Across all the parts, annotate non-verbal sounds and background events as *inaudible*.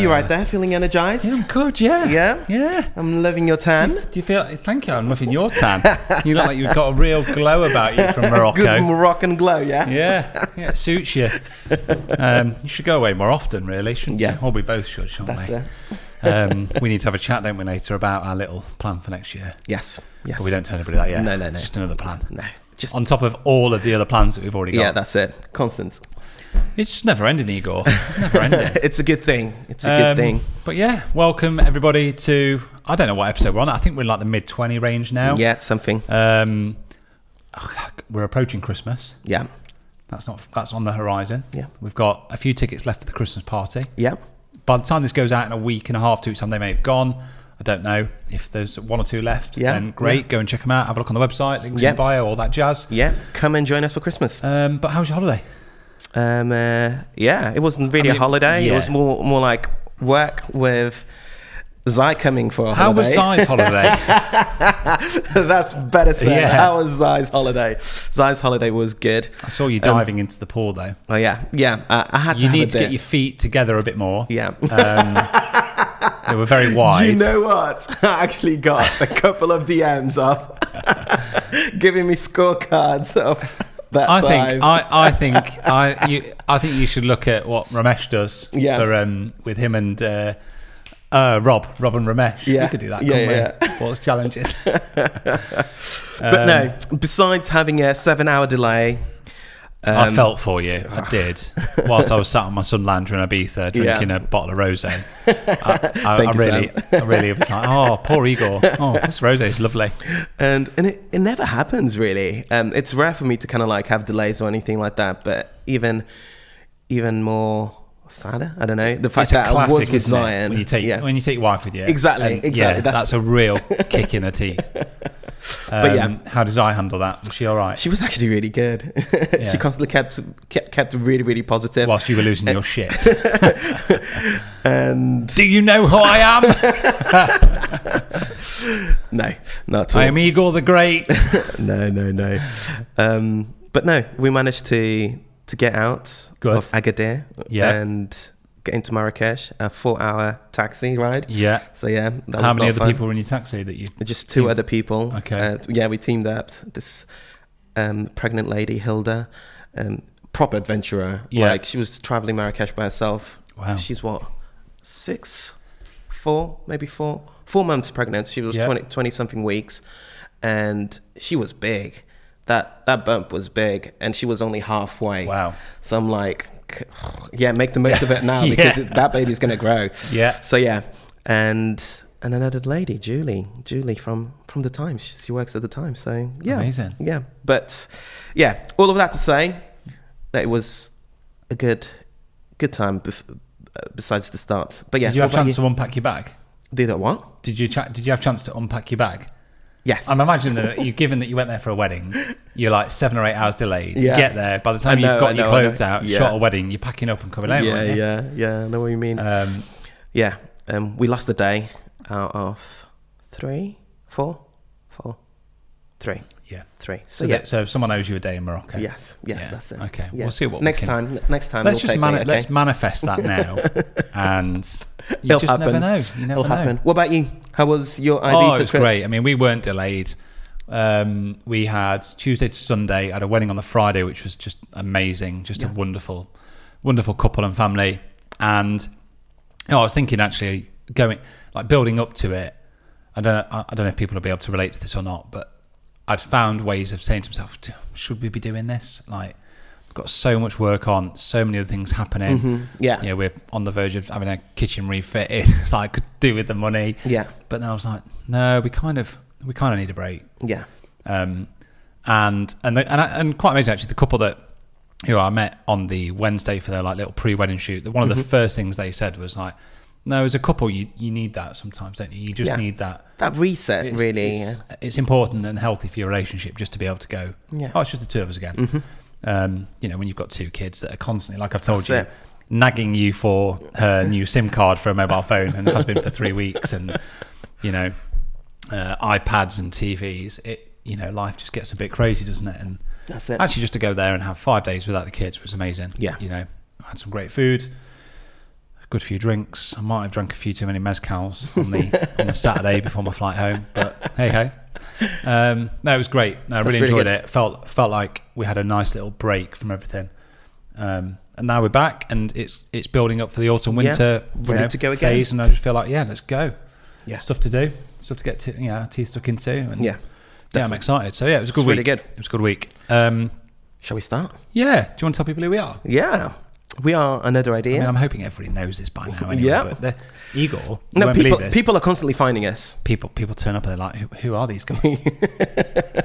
You right there, feeling energized? Yeah, I'm good, yeah. Yeah? Yeah. I'm loving your tan. Do you feel? Thank you. I'm loving your tan. *laughs* you look like you've got a real glow about you from *laughs* Morocco. Good Moroccan glow, yeah? Yeah, yeah, it suits you. Um, you should go away more often, really, shouldn't Yeah. you? Or we both should, shouldn't That's we? Um, we need to have a chat, don't we, later, about our little plan for next year. Yes, yes. But we don't tell anybody that yet. No, no, no. Just another plan. No, just On top of all of the other plans that we've already got. yeah, that's it. Constant. It's just never ending, Igor. It's never ending. *laughs* It's a good thing. It's a good Um, thing. But yeah, welcome everybody to. I don't know what episode we're on. I think we're in like the mid 20 range now. Yeah, something. Um, we're approaching Christmas. Yeah, That's not. That's on the horizon. Yeah. We've got a few tickets left for the Christmas party. yeah. By the time this goes out in a week and a half, two weeks time, they may have gone. I don't know if there's one or two left. Yeah, then great. yeah. Go and check them out. Have a look on the website, links Yeah. in bio, all that jazz. Yeah, come and join us for Christmas. Um, but how was your holiday? Um, uh, yeah, it wasn't really I mean, a holiday. It was more more like work with Zai coming for a How was holiday. Zai's holiday? *laughs* That's better said. Yeah. How was Zai's holiday? Zai's holiday was good. I saw you diving into the pool though. Oh yeah, yeah. Uh, I had to You need to get your feet together a bit more. Yeah. Um, *laughs* they were very wide. You know what? *laughs* I actually got a couple of DMs of giving me scorecards of that I dive. think I, I *laughs* think I you I think you should look at what Ramesh does Yeah. for um with him and uh, uh Rob Rob and Ramesh. Yeah. We could do that. Yeah, yeah, we? What's challenges? *laughs* but no. Besides having a seven-hour delay, I um, felt for you. I did. *laughs* Whilst I was sat on my sun lounger in Ibiza drinking Yeah. a bottle of rosé, I, *laughs* I, I really, Sam. I really was like, oh, poor Igor. Oh, this rosé is lovely. and and it, it never happens really. Um, it's rare for me to kind of like have delays or anything like that. But even even more sadder. I don't know the fact that I was classic, with? Zion. When you take yeah. when you take your wife with you, Exactly, And, exactly, Yeah, that's- that's, a real *laughs* kick in the teeth. But yeah. Um, how does I handle that? Was she all right? She was actually really good. *laughs* Yeah. she constantly kept, kept kept really really positive. Whilst you were losing your shit. *laughs* and Do you know who I am? *laughs* no, not at all. I am Igor the Great. no, no, no. Um, but no, we managed to to get out Good. of Agadir Yeah. and get into Marrakesh. A four-hour taxi ride. Yeah. So yeah, that How was many other fun. people were in your taxi that you? Just two teamed- other people. Okay. Uh, yeah, we teamed up. This um, pregnant lady, Hilda, um, proper adventurer. Yeah. Like she was traveling Marrakesh by herself. Wow. She's what six, four, maybe four, four months pregnant. She was Yeah. 20, 20 something weeks, and she was big. That that bump was big, and she was only halfway. Wow. So I'm like, *sighs* yeah, make the most of it now *laughs* because Yeah. that baby's gonna grow. Yeah. So yeah, and and another lady, Julie, Julie from from the Times. She, she works at the Times, so yeah, Amazing. Yeah, but yeah, all of that to say that it was a good good time. Bef- uh, besides the start, but yeah, Did you have about chance to unpack your bag? do that? What? Did you cha- did you have chance to unpack your bag? Yes, I'm imagining that you, given that you went there for a wedding, you're like seven or eight hours delayed. You get there by the time know, you've got I your clothes out, Yeah. shot a wedding, you're packing up and coming home. yeah, you? yeah, yeah. I know what you mean. Um, yeah, um, we lost a day out of three, four, four, three, yeah. three. So, So yeah, that, so someone owes you a day in Morocco. yes, yes, Yeah. that's it. Okay, Yeah. we'll see what we next can- time. Next time, Let's we'll just take mani- me, okay? let's manifest that now, *laughs* and *laughs* you It'll just happen. never know. You never It'll know. happen. What about you? How was your Ibiza Oh, it was trip? great. I mean, we weren't delayed. Um, we had Tuesday to Sunday. I had a wedding on the Friday, which was just amazing. Just a wonderful, wonderful couple and family. And you know, I was thinking actually going like building up to it. I don't. I don't know if people will be able to relate to this or not, but I'd found ways of saying to myself, "Should we be doing this?" Like, got so much work on, so many other things happening. Mm-hmm. Yeah. you know, we're on the verge of having a kitchen refitted. so I could do with the money. Yeah. But then I was like, no, we kind of we kind of need a break. Yeah. Um, and and the, and, I, and quite amazing actually. The couple that who I met on the Wednesday for their like little pre-wedding shoot. One of Mm-hmm. the first things they said was like, "No, as a couple, you you need that sometimes, don't you? You just Yeah. need that." That reset It's, really. it's, it's important and healthy for your relationship just to be able to go. Yeah. Mm-hmm. Oh, it's just the two of us again. Um, you know, when you've got two kids that are constantly, like I've told That's you, it. nagging you for her new SIM card for a mobile phone, and has been for three weeks, and you know, uh, iPads and TVs. It you know, life just gets a bit crazy, doesn't it? And That's it. actually, just to go there and have five days without the kids was amazing. Yeah. you know, I had some great food, a good few drinks. I might have drunk a few too many mezcals on the on the *laughs* Saturday before my flight home, but hey hey. *laughs* Um, no, it was great. No, I That's really enjoyed it. Felt felt like we had a nice little break from everything. Um, and now we're back, and it's it's building up for the autumn winter you ready know, to go again. phase, and I just feel like yeah, let's go. Yeah. stuff to do, stuff to get to, you know, our teeth stuck into, and Yeah. yeah, I'm excited. So yeah, it was a good It's week. really good. It was a good week. Um, Shall we start? yeah, do you want to tell people who we are? Yeah. We are another I idea. mean, I'm hoping everybody knows this by now. Anyway, Yeah. but Igor, no, people people are constantly finding us. people people turn up and they're like, who, who are these guys?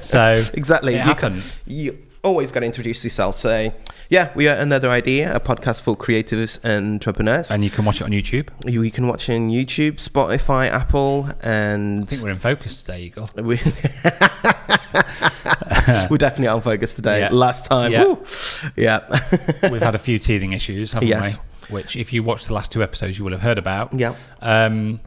*laughs* so Exactly. it You- happens. You always got to introduce yourself. So, yeah, we are another idea, a podcast for creatives and entrepreneurs. And you can watch it on YouTube. you, you can watch it on YouTube, Spotify, Apple, and I think we're in focus today, Igor. *laughs* we *laughs* we're definitely on focus today. Yeah. Last time, Yeah. yeah, We've had a few teething issues, haven't Yes. we? Which, if you watched the last two episodes, you will have heard about. yeah, Um,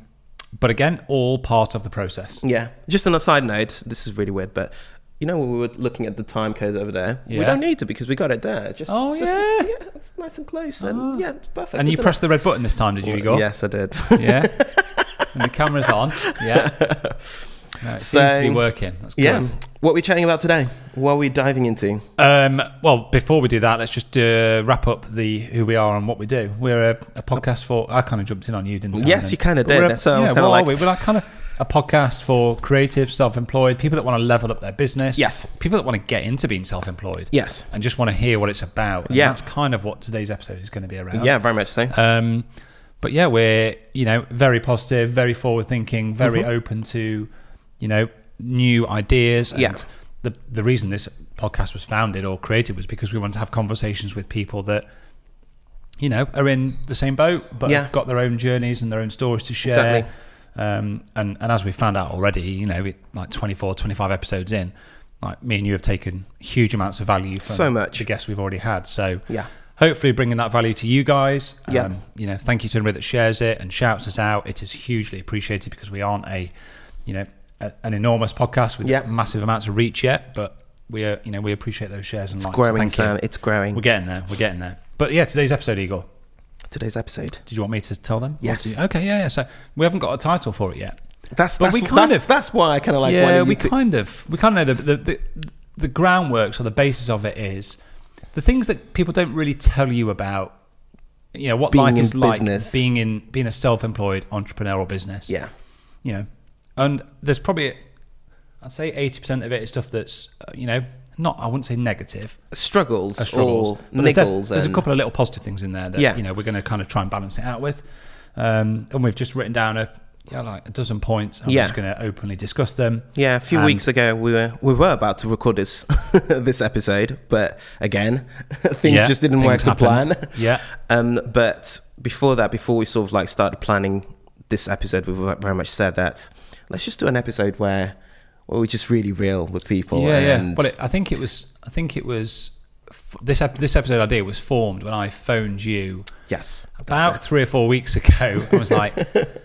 but again, all part of the process. yeah. Just on a side note, this is really weird, but. You know, when we were looking at the time code over there, yeah. we don't need to because we got it there. Just, Oh, just- yeah. yeah, it's nice and close, and yeah, it's perfect. And you pressed it? the red button this time, did you, Igor? Yes, I did. Yeah. *laughs* and the camera's on. Yeah. *laughs* No, it seems to be working. That's good. Yeah. What are we chatting about today? What are we diving into? Um, well, before we do that, let's just uh, wrap up the who we are and what we do. We're a, a podcast for. I kind of jumped in on you, didn't I? Yes, you But we're did. A, So yeah, what like- are we? We're like kind of a podcast for creative, self-employed people that want to level up their business. Yes. people that want to get into being self-employed. Yes. and just want to hear what it's about. And Yeah. that's kind of what today's episode is going to be around. Yeah, very much so. Um, but yeah, we're you know very positive, very forward thinking, very Mm-hmm. open to you know new ideas. And Yeah. the the reason this podcast was founded or created was because we wanted to have conversations with people that you know are in the same boat, but Yeah. have got their own journeys and their own stories to share. Exactly. Um, and and as we found out already, you know, it, like 24, 25 episodes in. Like me and you have taken huge amounts of value from So much. the guests we've already had. So Yeah. hopefully bringing that value to you guys. Um, Yeah. You know, thank you to everybody that shares it and shouts us out. It is hugely appreciated because we aren't a, you know, a, an enormous podcast with Yeah. massive amounts of reach yet, but we are, you know, we appreciate those shares and It's likes. so growing, thank Sam. you. It's growing. We're getting there. We're getting there. But yeah, today's episode, Igor. Today's episode. Did you want me to tell them? Yes. you- okay. Yeah. Yeah. So we haven't got a title for it yet. That's But that's, we kind that's, of- that's why I kind of like. yeah, we kind of we kind of know the, the the the groundworks or the basis of it is the things that people don't really tell you about. You know what Being life is like being in being a self-employed entrepreneurial business. Yeah. you know, and there's probably I'd say eighty percent of it is stuff that's uh, you know not I wouldn't say negative, Struggles, uh, struggles, or but there's, def- niggles. there's a couple of little positive things in there that Yeah. you know we're going to kind of try and balance it out with, um, and we've just written down a yeah, like a dozen points. I'm Yeah. just going to openly discuss them. Yeah, a few And- weeks ago we were we were about to record this *laughs* this episode, but again, *laughs* things Yeah, just didn't things work to plan. Yeah. *laughs* Um, but before that, before we sort of like started planning this episode, we very much said that let's just do an episode where where we're just really real with people. Yeah, yeah. But it, I think it was. I think it was. This ep- this episode idea was formed when I phoned you yes, about three or four weeks ago. I was like,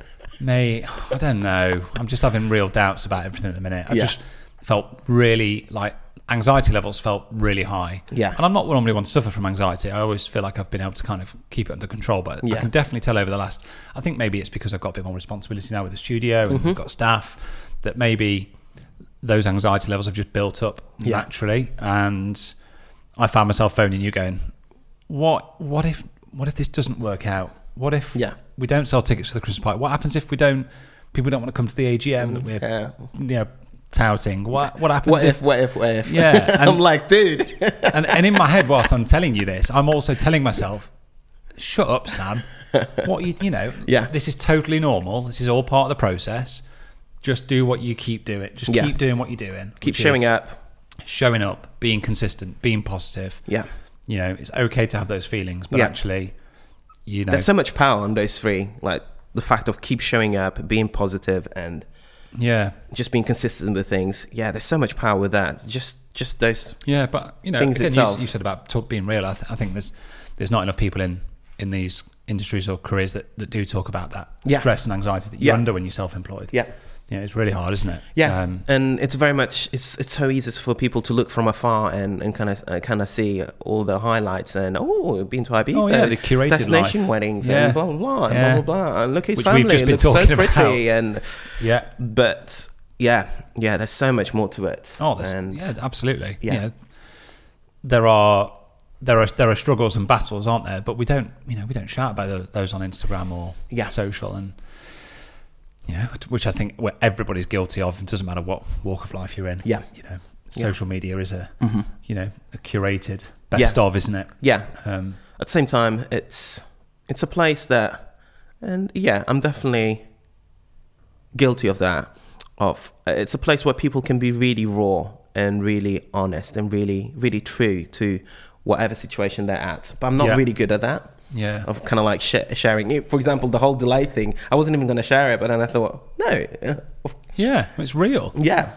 *laughs* mate, I don't know. I'm just having real doubts about everything at the minute. I Yeah. just felt really like anxiety levels felt really high. Yeah. And I'm not normally one to suffer from anxiety. I always feel like I've been able to kind of keep it under control. But I can definitely tell over the last, I think maybe it's because I've got a bit more responsibility now with the studio and Mm-hmm. we've got staff that maybe those anxiety levels have just built up Yeah. naturally. And I found myself phoning you going, what, what if, what if this doesn't work out? What if Yeah. we don't sell tickets for the Christmas party? What happens if we don't, people don't want to come to the AGM that we're, Yeah. you know, touting? What, what happens What if? What if? What if? Yeah, *laughs* and- I'm like, dude. *laughs* and, and in my head, whilst I'm telling you this, I'm also telling myself, "Shut up, Sam. What you you know? *laughs* Yeah. This is totally normal. This is all part of the process. Just do what you keep doing. Just Yeah. keep doing what you're doing. Keep showing up. showing up, being consistent, being positive. Yeah. You know, it's okay to have those feelings, but Yeah. actually, you know, There's so much power on those three. Like the fact of keep showing up, being positive, and yeah, just being consistent with things. Yeah, there's so much power with that. Just, just those. yeah. But you know, Things again, you, you said about talk, being real. I, th- I think there's there's not enough people in in these industries or careers that, that do talk about that Yeah. stress and anxiety that you're Yeah. under when you're self-employed. Yeah. Yeah, it's really hard, isn't it? Yeah, Um, and it's very much it's it's so easy for people to look from afar and and kind of uh, kind of see all the highlights and oh, we've been to Ibiza, Oh, yeah, the curated destination life. weddings Yeah. and blah blah blah, and Yeah. blah blah blah. And look at his Which family, we've just it looks so pretty, about. and yeah. but yeah, yeah, there's so much more to it. Oh, and yeah, absolutely. Yeah. Know, there are there are there are struggles and battles, aren't there? But we don't, you know, we don't shout about tho- those on Instagram or Yeah. social, and know, which I think where everybody's guilty of. It doesn't matter what walk of life you're in. Yeah. you know, social media is a you know a curated best Yeah. of, isn't it? yeah, Um, at the same time, it's it's a place that, and yeah, I'm definitely guilty of that. Of it's a place where people can be really raw and really honest and really really true to whatever situation they're at. But I'm not Yeah. really good at that. Yeah, Of kind of like sh- sharing it. For example, the whole delay thing. I wasn't even going to share it, but then I thought, no, yeah, it's real. yeah,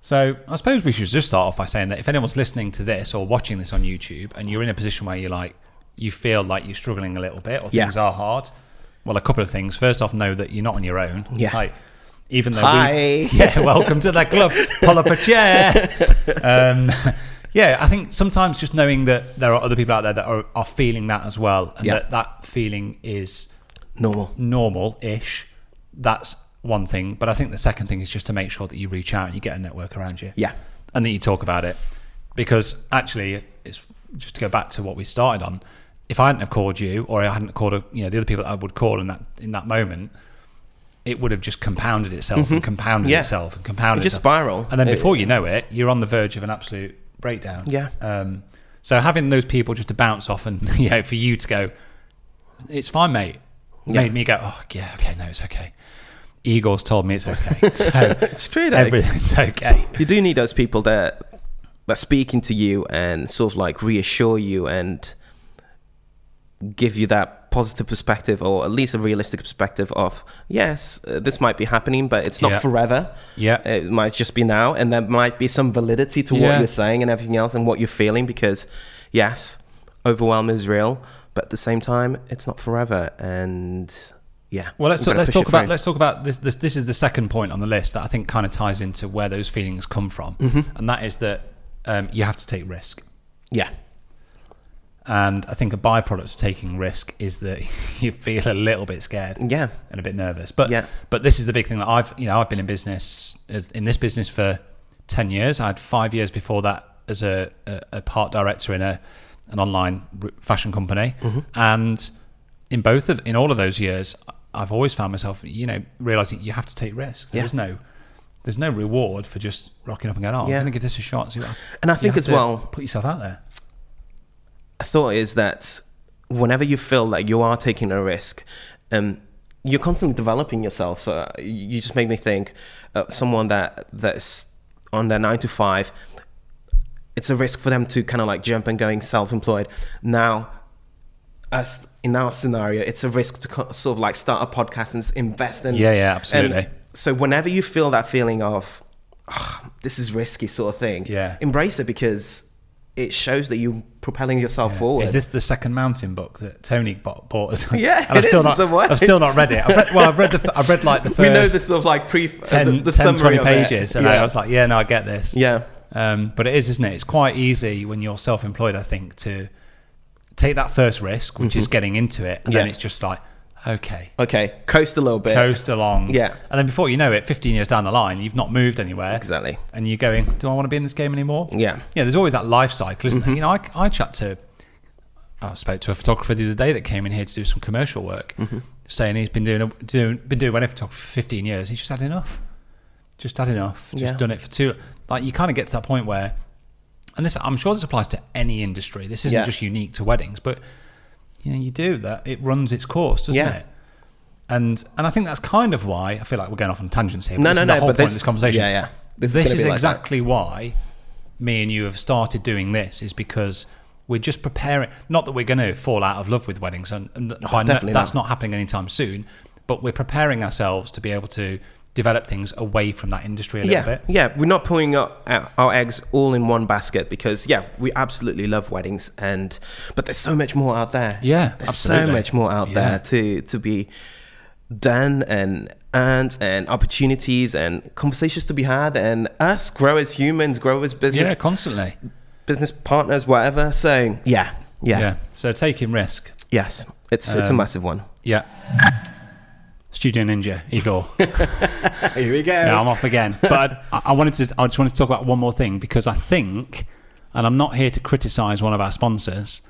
So I suppose we should just start off by saying that if anyone's listening to this or watching this on YouTube and you're in a position where you're like you feel like you're struggling a little bit or Yeah. things are hard, well, a couple of things. First off, know that you're not on your own. Yeah. Like, even though Hi. we, *laughs* yeah, welcome to the club. Pull up a chair. *laughs* Um, yeah, I think sometimes just knowing that there are other people out there that are, are feeling that as well, and Yeah. that that feeling is normal. normal-ish. That's one thing, but I think the second thing is just to make sure that you reach out and you get a network around you. Yeah. and that you talk about it, because actually, it's just to go back to what we started on. If I hadn't have called you, or I hadn't called, you know, the other people that I would call in that in that moment, it would have just compounded itself and compounded Mm-hmm. Yeah. itself and compounded. It just itself. spiral. and then before you know it, you're on the verge of an absolute breakdown. Yeah. Um, so having those people just to bounce off and *laughs* you know for you to go, it's fine, mate. Yeah. Made me go, oh yeah, okay, no, it's okay. Igor's told me it's okay, *laughs* so It's true though. everything's *laughs* okay. you do need those people that that speaking to you and sort of like reassure you and give you that positive perspective or at least a realistic perspective of yes uh, this might be happening but it's not Yeah. forever Yeah. it might just be now and there might be some validity to what you're saying and everything else and what you're feeling because yes overwhelm is real but at the same time it's not forever and yeah Well, let's we've let's talk about through. let's talk about this, this. This is the second point on the list that I think kind of ties into where those feelings come from, Mm-hmm. and that is that um, you have to take risk. yeah And I think a byproduct of taking risk is that *laughs* you feel a little bit scared, yeah and a bit nervous. But Yeah. but this is the big thing that I've you know I've been in business in this business for ten years. I had five years before that as a, a, a part director in a an online fashion company, Mm-hmm. and in both of in all of those years, I've always found myself you know realizing you have to take risks. Yeah. There's no there's no reward for just rocking up and going, oh, Yeah. I'm going to give this a shot. And I think as well- put yourself out there. Thought is that whenever you feel like you are taking a risk, um, you're constantly developing yourself. So uh, you just make me think uh, someone that that's on their nine to five, it's a risk for them to kind of like jump and going self-employed. Now, as in our scenario, it's a risk to sort of like start a podcast and invest in. Yeah, yeah, absolutely. And so whenever you feel that feeling of "Ah, this is risky sort of thing, Yeah. embrace it because it shows that you're propelling yourself forward. Is this the second mountain book that Tony bought, bought us? *laughs* Yeah, and I've still not. it's a what? I've still not read it. I've read, well, I've read the. I've read like the first. *laughs* we know this sort of like pre 10, uh, the, the 10 summary 20 of it. pages, and yeah. I was like, yeah, no, I get this. yeah, Um, but it is, isn't it? It's quite easy when you're self-employed. I think to take that first risk, which is getting into it, and then it's just like, okay, okay, coast a little bit. coast along. Yeah. And then before you know it, 15 years down the line, you've not moved anywhere. Exactly. And you're going, do I want to be in this game anymore? Yeah. Yeah, there's always that life cycle, isn't Mm-hmm. there? You know, I, I chat to, I spoke to a photographer the other day that came in here to do some commercial work, Mm-hmm. saying he's been doing, a, doing been doing wedding photography for 15 years. He's just had enough. Just had enough. Just Yeah. done it for two. Like you kind of get to that point where, and this I'm sure this applies to any industry. This isn't Yeah. just unique to weddings, but you know, you do that. It runs its course, doesn't Yeah. it? And and I think that's kind of why I feel like we're going off on tangents here. No, this no, is no, The whole but point this- of this conversation. yeah, yeah. This This, is is be like that. exactly why me and you have started doing this. Is because we're just preparing. Not that we're going to fall out of love with weddings, and, and oh, by no, that's not. not happening anytime soon. But we're preparing ourselves to be able to develop things away from that industry a little yeah, bit. yeah. We're not putting our, our eggs all in one basket because yeah, we absolutely love weddings, and but there's so much more out there. Yeah, there's so much more out Yeah. there to to be done and earned and opportunities and conversations to be had and us grow as humans, grow as business Yeah, constantly. business partners, whatever. So yeah, yeah, Yeah. So taking risk. yes, it's it's a Um, massive one. Yeah. Studio Ninja, Igor. *laughs* Here we go. Yeah, I'm off again. But I, I wanted to. I just wanted to talk about one more thing because I think, and I'm not here to criticise one of our sponsors,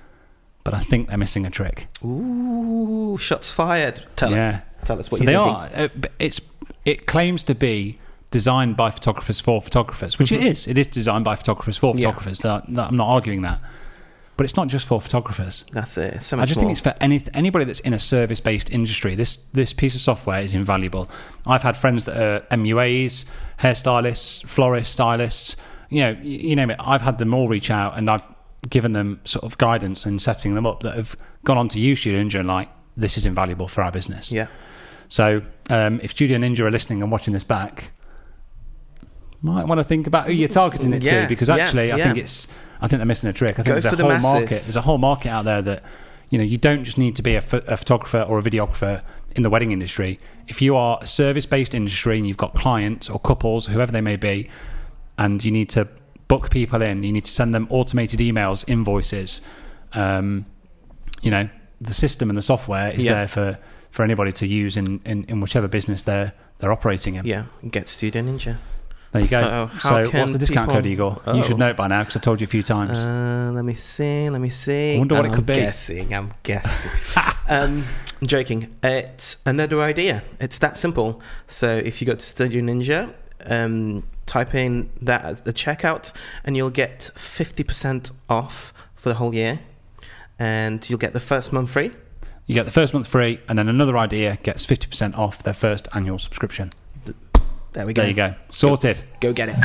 but I think they're missing a trick. Ooh, shots fired. Tell yeah, us. Tell us what so they thinking. are. uh, It's it claims to be designed by photographers for photographers, which it is. It is designed by photographers for Mm-hmm. Yeah. photographers. So no, I'm not arguing that, but it's not just for photographers. That's it. So much I just more. think it's for any anybody that's in a service based industry. This this piece of software is invaluable. I've had friends that are MUAs, hairstylists, florists, stylists. You know, y- you name it. I've had them all reach out, and I've given them sort of guidance and setting them up that have gone on to use Studio Ninja and like this is invaluable for our business. yeah. So um, if Studio Ninja are listening and watching this back, might want to think about who you're targeting it Yeah, to because yeah, actually I yeah. think it's I think they're missing a trick. I think Go there's a the whole masses. market. There's a whole market out there that you know you don't just need to be a, pho- a photographer or a videographer in the wedding industry. If you are a service-based industry and you've got clients or couples, whoever they may be, and you need to book people in, you need to send them automated emails, invoices. Um, you know, the system and the software is Yeah. there for, for anybody to use in, in, in whichever business they're they're operating in. Yeah. Get Studio Ninja. There you go. So So, what's the discount people- code, Igor? Oh. You should know it by now because I've told you a few times. Uh, let me see. Let me see. I wonder what it I'm could be. Guessing. I'm guessing. *laughs* um, I'm joking. It's another idea. It's that simple. So if you go to Studio Ninja, um, type in that at the checkout, and you'll get fifty percent off for the whole year, and you'll get the first month free. you get the first month free, and then another idea gets 50% off their first annual subscription. There we go. There you go. Sorted. Go get it.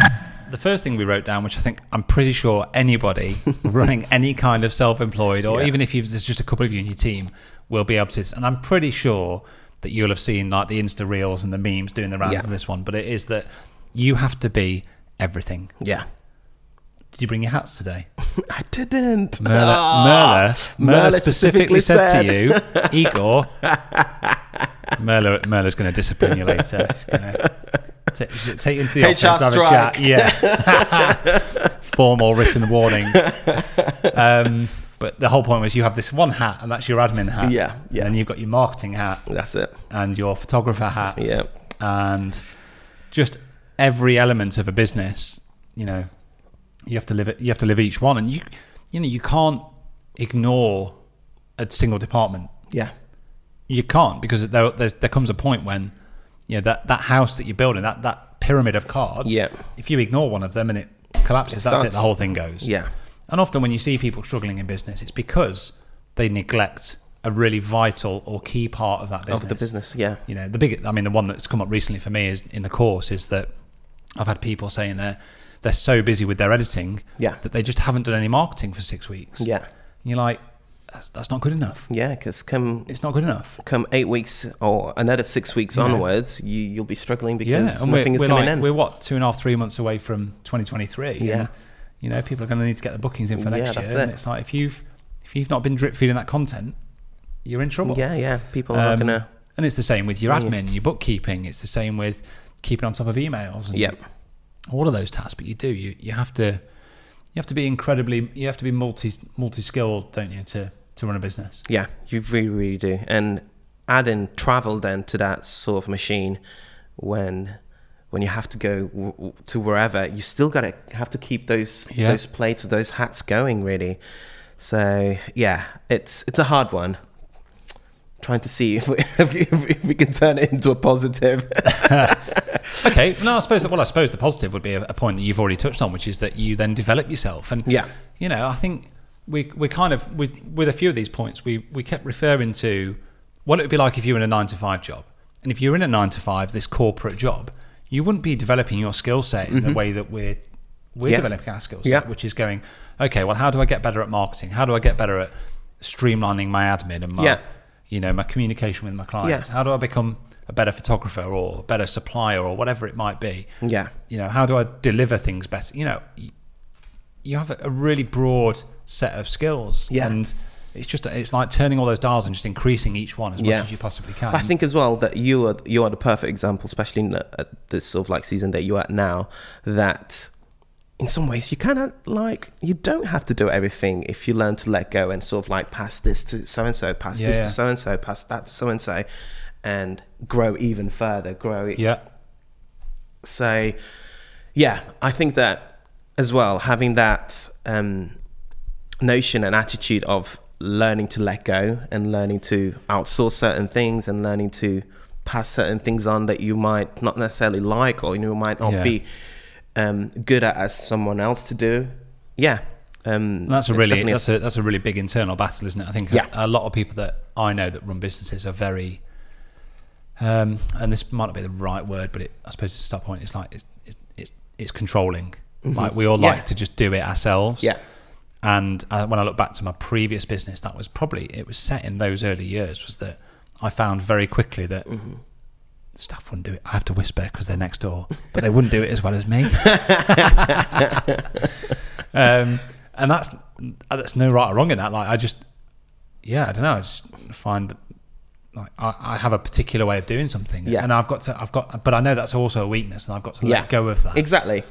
The first thing we wrote down, which I think I'm pretty sure anybody *laughs* running any kind of self employed, or Yeah. even if you've, there's just a couple of you in your team, will be able to. And I'm pretty sure that you'll have seen like the Insta Reels and the memes doing the rounds Yeah. of this one, but it is that you have to be everything. Yeah. Did you bring your hats today? *laughs* I didn't. Merla, Ah, Merla, Merla Merla specifically, specifically said, said. to you, Igor. *laughs* Merla, Merla's going to discipline you later. Gonna take, take into the HR office, have a chat. Yeah, *laughs* formal written warning. Um, but the whole point was you have this one hat, and that's your admin hat. Yeah, yeah. And you've got your marketing hat That's it. and your photographer hat. Yeah. And just every element of a business, you know, you have to live it. You have to live each one, and you, you know, you can't ignore a single department. Yeah. You can't because there there's, there comes a point when, you know, that that house that you're building, that that pyramid of cards. Yeah. If you ignore one of them and it collapses, It that's it. The whole thing goes. Yeah. And often when you see people struggling in business, it's because they neglect a really vital or key part of that business. Of the business, yeah. You know, the big. I mean, the one that's come up recently for me is in the course is that I've had people saying they're they're so busy with their editing Yeah. that they just haven't done any marketing for six weeks. Yeah. And you're like, that's, that's not good enough. Yeah, because come It's not good enough. come eight weeks or another six weeks Yeah. onwards, you you'll be struggling because Yeah, and nothing is coming like, in. we're what two and a half, three months away from 2023. Yeah. and, you know, people are going to need to get the bookings in for Yeah, next that's year, and it's like if you've if you've not been drip feeding that content, you're in trouble. yeah, yeah. People are Um, gonna. And it's the same with your Yeah. admin, your bookkeeping. It's the same with keeping on top of emails. And Yeah. all of those tasks. But you do you you have to you have to be incredibly you have to be multi multi skilled, don't you, to to run a business. Yeah, you really, really do. And adding travel then to that sort of machine, when when you have to go w- to wherever, you still gotta have to keep those Yeah. those plates, those hats going, really. So yeah, it's it's a hard one. Trying to see *laughs* if we, if we, if we can turn it into a positive. *laughs* Okay, *laughs* no, I suppose well, I suppose the positive would be a, a point that you've already touched on, which is that you then develop yourself. And Yeah. you know, I think we we kind of with with a few of these points, we we kept referring to what it would be like if you were in a nine to five job, and if you're in a nine to five, this corporate job, you wouldn't be developing your skill set in the way that we're we're Mm-hmm. Yeah. developing our skill set, Yeah. which is going okay. Well, how do I get better at marketing? How do I get better at streamlining my admin and my Yeah. you know my communication with my clients? How do I become a better photographer or a better supplier or whatever it might be? Yeah. You know, how do I deliver things better? You know, you have a really broad set of skills, Yeah. and it's just it's like turning all those dials and just increasing each one as Yeah. much as you possibly can. I think as well that you are you are the perfect example, especially in the, at this sort of like season that you're at now. That in some ways you kind of like you don't have to do everything if you learn to let go and sort of like pass this to so and so, pass Yeah, this yeah. to so and so, pass that to so and so, and grow even further. Grow it. yeah, So, yeah, I think that as well, having that um, notion and attitude of learning to let go and learning to outsource certain things and learning to pass certain things on that you might not necessarily like or you might not Yeah. be um, good at as someone else to do. Yeah. Um, that's a really that's a that's a really big internal battle, isn't it? I think Yeah. a, a lot of people that I know that run businesses are very, um, and this might not be the right word, but it, I suppose it's that point. It's like it's it's it's, it's controlling. Like we all Mm-hmm. Yeah. like to just do it ourselves. Yeah. And uh, when I look back to my previous business, that was probably it was set in those early years. Was that I found very quickly that Mm-hmm. staff wouldn't do it. I have to whisper because they're next door, but they wouldn't do it as well as me. *laughs* um, and that's that's no right or wrong in that. Like I just, yeah, I don't know. I just find like I, I have a particular way of doing something, Yeah. and I've got to, I've got, but I know that's also a weakness, and I've got to Yeah. let go of that. Exactly.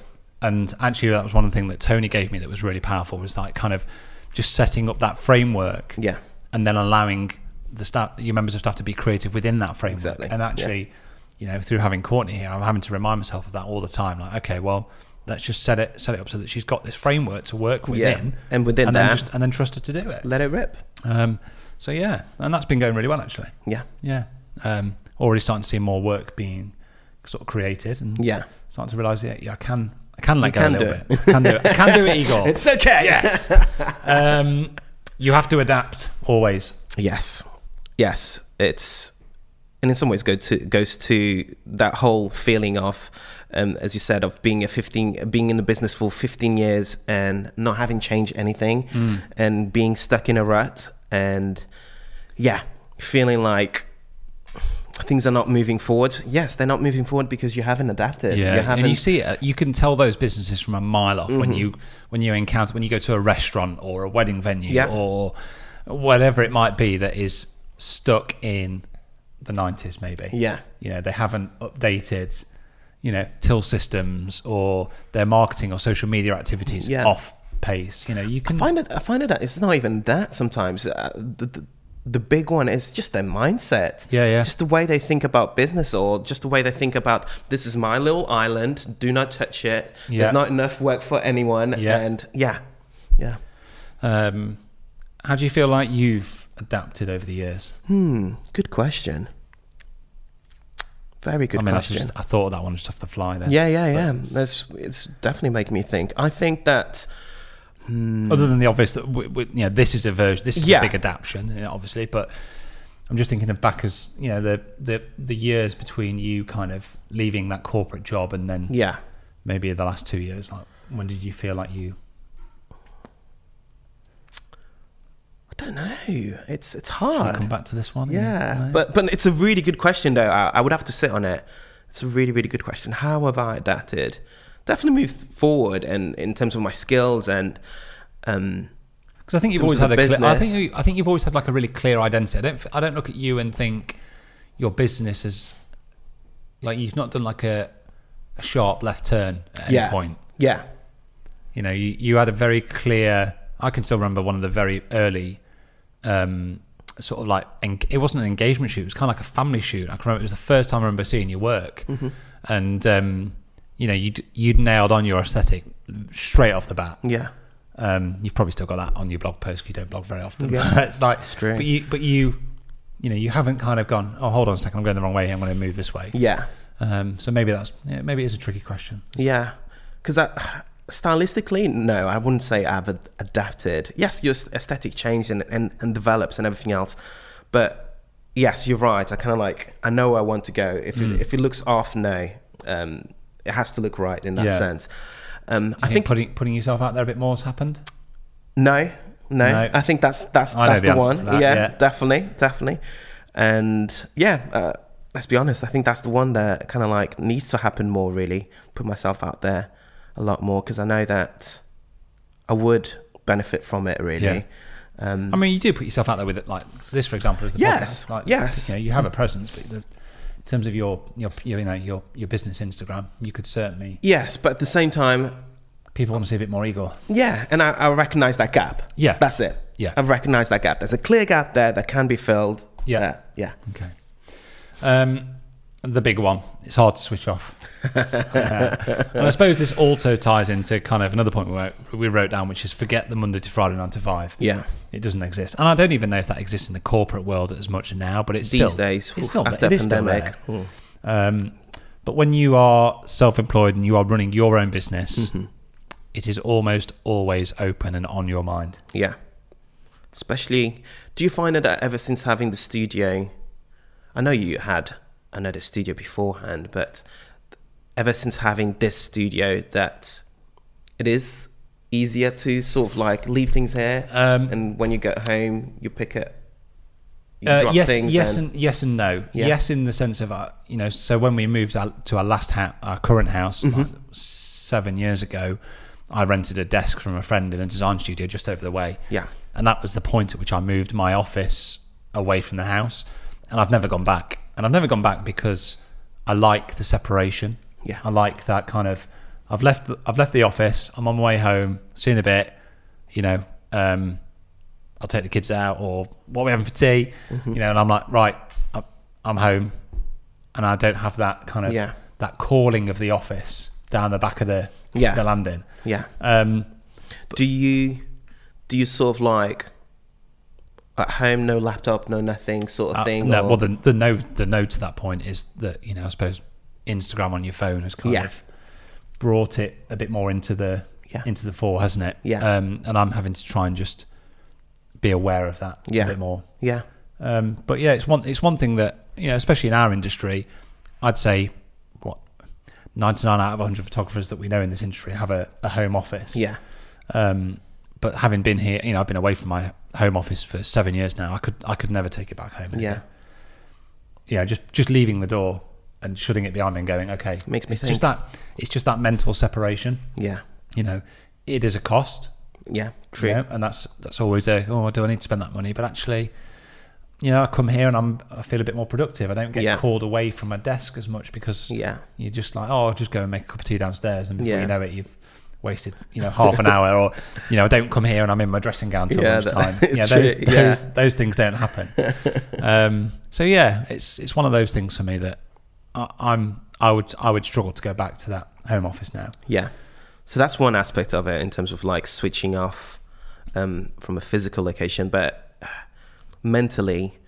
And actually, that was one of the things that Tony gave me that was really powerful. Was like kind of just setting up that framework, Yeah. and then allowing the staff, your members of staff, to be creative within that framework. Exactly. And actually, you know, through having Courtney here, I'm having to remind myself of that all the time. Like, okay, well, let's just set it set it up so that she's got this framework to work within, And within and then that- just and then trust her to do it. Let it rip. Um, so yeah, and that's been going really well actually. Yeah. Yeah, um, already starting to see more work being sort of created, and Yeah. starting to realise, yeah, yeah, I can, can let You go can a little do bit. Can do it. I can do it, *laughs* Igor. It's okay. yes. *laughs* um, you have to adapt always. Yes, yes, it's and in some ways go to goes to that whole feeling of, um, as you said, of being a fifteen, being in the business for fifteen years and not having changed anything, and being stuck in a rut, and yeah, feeling like things are not moving forward. Yes, they're not moving forward because you haven't adapted. Yeah, you haven't. and you see it. You can tell those businesses from a mile off when you when you encounter when you go to a restaurant or a wedding venue Yeah. or whatever it might be that is stuck in the nineties. Maybe. Yeah. You know they haven't updated. You know till systems or their marketing or social media activities Yeah. off pace. You know you can I find it. I find it that it's not even that sometimes. Uh, the, the the big one is just their mindset. Yeah, yeah. Just the way they think about business, or just the way they think about this is my little island. Do not touch it. Yeah. There's not enough work for anyone. Yeah. And yeah, yeah. Um, how do you feel like you've adapted over the years? Hmm. Good question. Very good I mean, question. just, I thought of that one just off the fly. there. Yeah, yeah, yeah. But- That's it's definitely making me think. I think that Hmm. Other than the obvious that w- w- you know this is a version, this is Yeah. a big adaptation, you eh, know, obviously. But I'm just thinking of back as you know the the the years between you kind of leaving that corporate job and then Yeah. maybe the last two years. Like when did you feel like you? I don't know. It's it's hard. come back to this one? Yeah, No? but but it's a really good question though. I, I would have to sit on it. It's a really really good question. How have I adapted? Definitely moved forward, and in terms of my skills and um, Because I think you've always had a clear, I think you, I think you've always had like a really clear identity. I don't I don't look at you and think your business is like you've not done like a, a sharp left turn at any yeah, point. yeah, You know, you, you had a very clear. I can still remember one of the very early, um, sort of like it wasn't an engagement shoot. It was kind of like a family shoot. I can remember it was the first time I remember seeing your work, Mm-hmm. and um, you know you'd you'd nailed on your aesthetic straight off the bat. yeah, Um, you've probably still got that on your blog post. You don't blog very often. Yeah. *laughs* But it's like, It's true. but you, but you, you know, you haven't kind of gone. Oh, hold on a second. I'm going the wrong way. I'm going to move this way. yeah, Um, so maybe that's yeah, maybe it's a tricky question. yeah. Because stylistically, no, I wouldn't say I've ad- adapted. Yes, your aesthetic changed and, and, and develops and everything else, but yes, you're right. I kind of like I know where I want to go. If Hmm. it, if it looks off, no, um, it has to look right in that Yeah. sense. Um, I think, think putting putting yourself out there a bit more has happened. No, no, No. I think that's that's I that's the the, one. that, yeah, yeah. definitely, definitely. And yeah, uh, let's be honest. I think that's the one that kind of like needs to happen more. Really, put myself out there a lot more because I know that I would benefit from it. Really. Yeah. Um, I mean, you do put yourself out there with it, like this, for example, is the Yes, podcast. Like, yes. You, know, you have a presence, but the, in terms of your your you know your your business Instagram, you could certainly yes, but at the same time, people want to see a bit more Igor. yeah, and I, I recognize that gap. Yeah. that's it. Yeah. I've recognized that gap. There's a clear gap there that can be filled. Yeah. Yeah. Okay. Um, the big one. It's hard to switch off. *laughs* And I suppose this also ties into kind of another point we wrote, we wrote down, which is forget the Monday to Friday nine to five. Yeah. It doesn't exist, and I don't even know if that exists in the corporate world as much now. But it's These still, days, it's still after it is still pandemic. there. mm. Um, but when you are self-employed and you are running your own business, Mm-hmm. it is almost always open and on your mind. Yeah. Especially, do you find that ever since having the studio, I know you had another studio beforehand, but ever since having this studio, that it is easier to sort of like leave things here, Um, and when you get home, you pick it, you Uh, yes, yes, and, and yes and no. Yeah. Yes, in the sense of uh, you know, so when we moved to our last house, our current house, Mm-hmm. like seven years ago, I rented a desk from a friend in a design studio just over the way. Yeah. and that was the point at which I moved my office away from the house, and I've never gone back. And I've never gone back because I like the separation. Yeah. I like that kind of. I've left. The, I've left the office. I'm on my way home. See in a bit. You know. Um, I'll take the kids out or what are we having for tea, Mm-hmm. you know, and I'm like, right, I'm- I'm home, and I don't have that kind of Yeah. that calling of the office down the back of the Yeah. the landing. yeah. Um, Do you do you sort of like at home, no laptop, no nothing, sort of uh, thing? no, or- well, the the no the no to that point is that you know, I suppose Instagram on your phone has kind Yeah. of brought it a bit more into the Yeah. into the fore, hasn't it? Yeah. Um, and I'm having to try and just be aware of that Yeah. a bit more. yeah, Um, but yeah, it's one it's one thing that you know, especially in our industry, I'd say what ninety nine out of hundred photographers that we know in this industry have a, a home office. yeah, Um, but having been here, you know, I've been away from my home office for seven years now. I could I could never take it back home. yeah, Yeah, just just leaving the door and shutting it behind me and going, okay, Makes me it's think. just that it's just that mental separation. yeah, You know, it is a cost. yeah. True. you know, and that's that's always a oh, do I need to spend that money? But actually, you know, I come here and I'm I feel a bit more productive. I don't get Yeah. called away from my desk as much because Yeah. you're just like oh, I'll just go and make a cup of tea downstairs, and before Yeah. you know it, you've wasted you know half an hour, or you know, I don't come here and I'm in my dressing gown till Yeah, lunchtime. *laughs* yeah, those yeah. those those things don't happen. um, so yeah, it's it's one of those things for me that I, I'm I would I would struggle to go back to that home office now. Yeah. So that's one aspect of it in terms of like switching off um, from a physical location. But uh, mentally,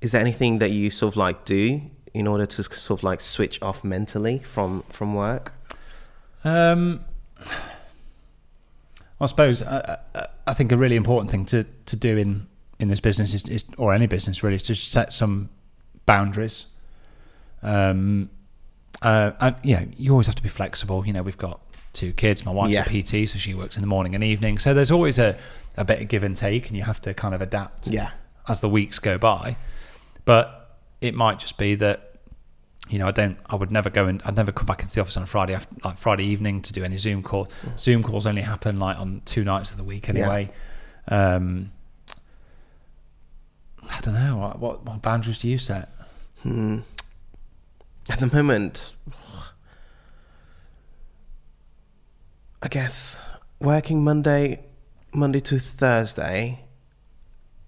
is there anything that you sort of like do in order to sort of like switch off mentally from from work? Um, I suppose uh, uh, I think a really important thing to, to do in, in this business is, is, or any business really, is to set some boundaries. Um, uh, and yeah, you always have to be flexible. You know, we've got two kids. My wife's Yeah. a PT, so she works in the morning and evening. So there's always a, a bit of give and take, and you have to kind of adapt Yeah. as the weeks go by. But it might just be that you know, I don't, I would never go and I'd never come back into the office on a Friday, after, like Friday evening to do any Zoom call. Zoom calls only happen like on two nights of the week anyway. Um, I don't know what, what what boundaries do you set? Hmm. At the moment, I guess working Monday, Monday to Thursday,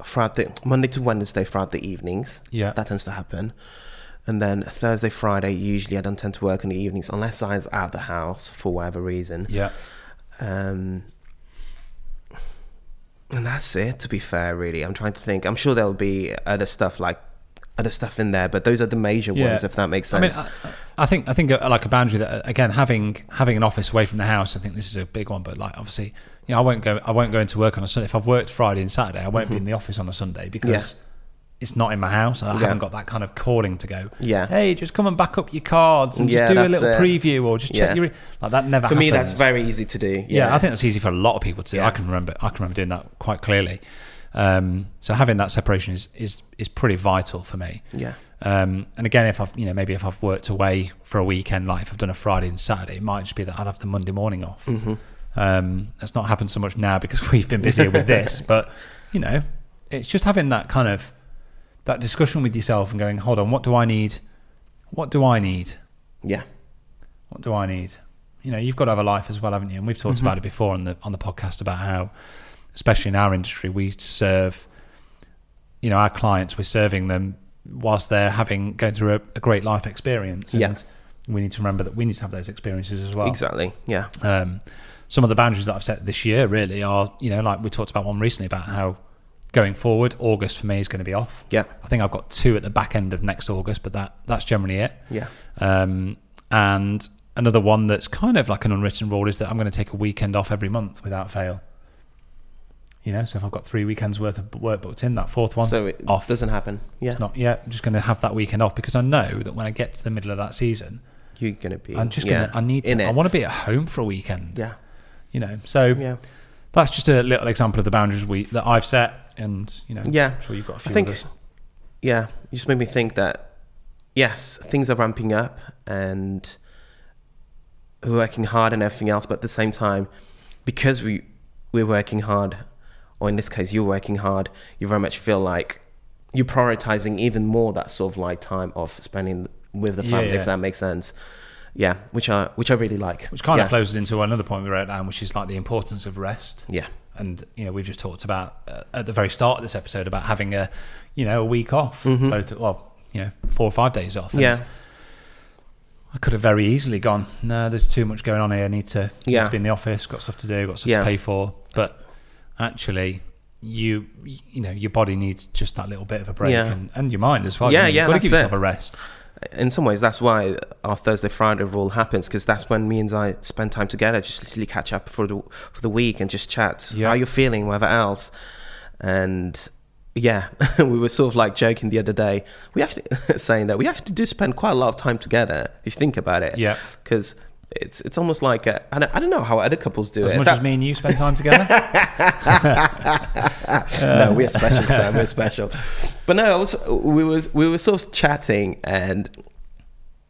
Friday, Monday to Wednesday, Friday evenings. Yeah. that tends to happen. And then Thursday, Friday, usually I don't tend to work in the evenings unless I'm out of the house for whatever reason. Yeah, Um, and that's it. To be fair, really, I'm trying to think. I'm sure there'll be other stuff like other stuff in there, but those are the major yeah. ones, if that makes sense. I mean. I, I think I think uh, like a boundary that uh, again having having an office away from the house. I think this is a big one, but like obviously, you know, I won't go I won't go into work on a Sunday. If I've worked Friday and Saturday, I won't be in the office on a Sunday because. Mm-hmm. Yeah. It's not in my house. I Yeah. haven't got that kind of calling to go. Yeah. Hey, just come and back up your cards and just Yeah, do a little it. preview or just check Yeah. your. Like that never. For me, that's very easy to do. Yeah, I think that's easy for a lot of people to. I can remember. I can remember doing that quite clearly. Um, so having that separation is is is pretty vital for me. Yeah. Um, and again, if I've you know maybe if I've worked away for a weekend, like if I've done a Friday and Saturday, it might just be that I'd have the Monday morning off. Mm-hmm. Um, that's not happened so much now because *laughs* we've been busier with this, *laughs* but you know, it's just having that kind of that discussion with yourself and going, hold on, what do I need? What do I need? Yeah. What do I need? You know, you've got to have a life as well, haven't you? And we've talked Mm-hmm. about it before on the on the podcast about how, especially in our industry, we serve, you know, our clients. We're serving them whilst they're having going through a, a great life experience. And Yeah. we need to remember that we need to have those experiences as well. Exactly. Yeah. Um, some of the boundaries that I've set this year really are, you know, like we talked about one recently about how going forward, August for me is going to be off. Yeah. I think I've got two at the back end of next August, but that that's generally it. Yeah. Um, and another one that's kind of like an unwritten rule is that I'm going to take a weekend off every month without fail. You know, so if I've got three weekends worth of work booked in, that fourth one So it off. doesn't happen. Yeah. It's not yet. I'm just going to have that weekend off because I know that when I get to the middle of that season, You're gonna be. I'm just yeah, going to. I need to. I want to be at home for a weekend. Yeah. You know, so Yeah. that's just a little example of the boundaries we that I've set, and you know, Yeah. I'm sure you've got a few I think. others. Yeah. You just made me think that. Yes, things are ramping up and we're working hard and everything else, but at the same time, because we we're working hard, or in this case, you're working hard, you very much feel like you're prioritizing even more that sort of like time of spending with the family, yeah. if that makes sense. Yeah, which I which I really like. Which kind yeah. of flows into another point we wrote down, which is like the importance of rest. Yeah, and you know we've just talked about uh, at the very start of this episode about having a you know a week off both well you know four or five days off And Mm-hmm. Yeah. I could have very easily gone no there's too much going on here I need to, need Yeah. to be in the office got stuff to do got stuff Yeah. to pay for but actually you you know your body needs just that little bit of a break Yeah. and, and your mind as well Yeah, you know, you've yeah, got to give yourself it. a rest in some ways that's why our Thursday Friday rule happens because that's when me and I spend time together, just literally catch up for the for the week and just chat. Yeah. How you feeling, whatever else, and yeah, *laughs* we were sort of like joking the other day. We actually *laughs* saying that we actually do spend quite a lot of time together if you think about it. Yeah. because. It's it's almost like a, I, don't, I don't know how other couples do as it. much That- as me and you spend time together *laughs* *laughs* no, we're special, Sam. We're special. But no, I was, we was we were sort of chatting and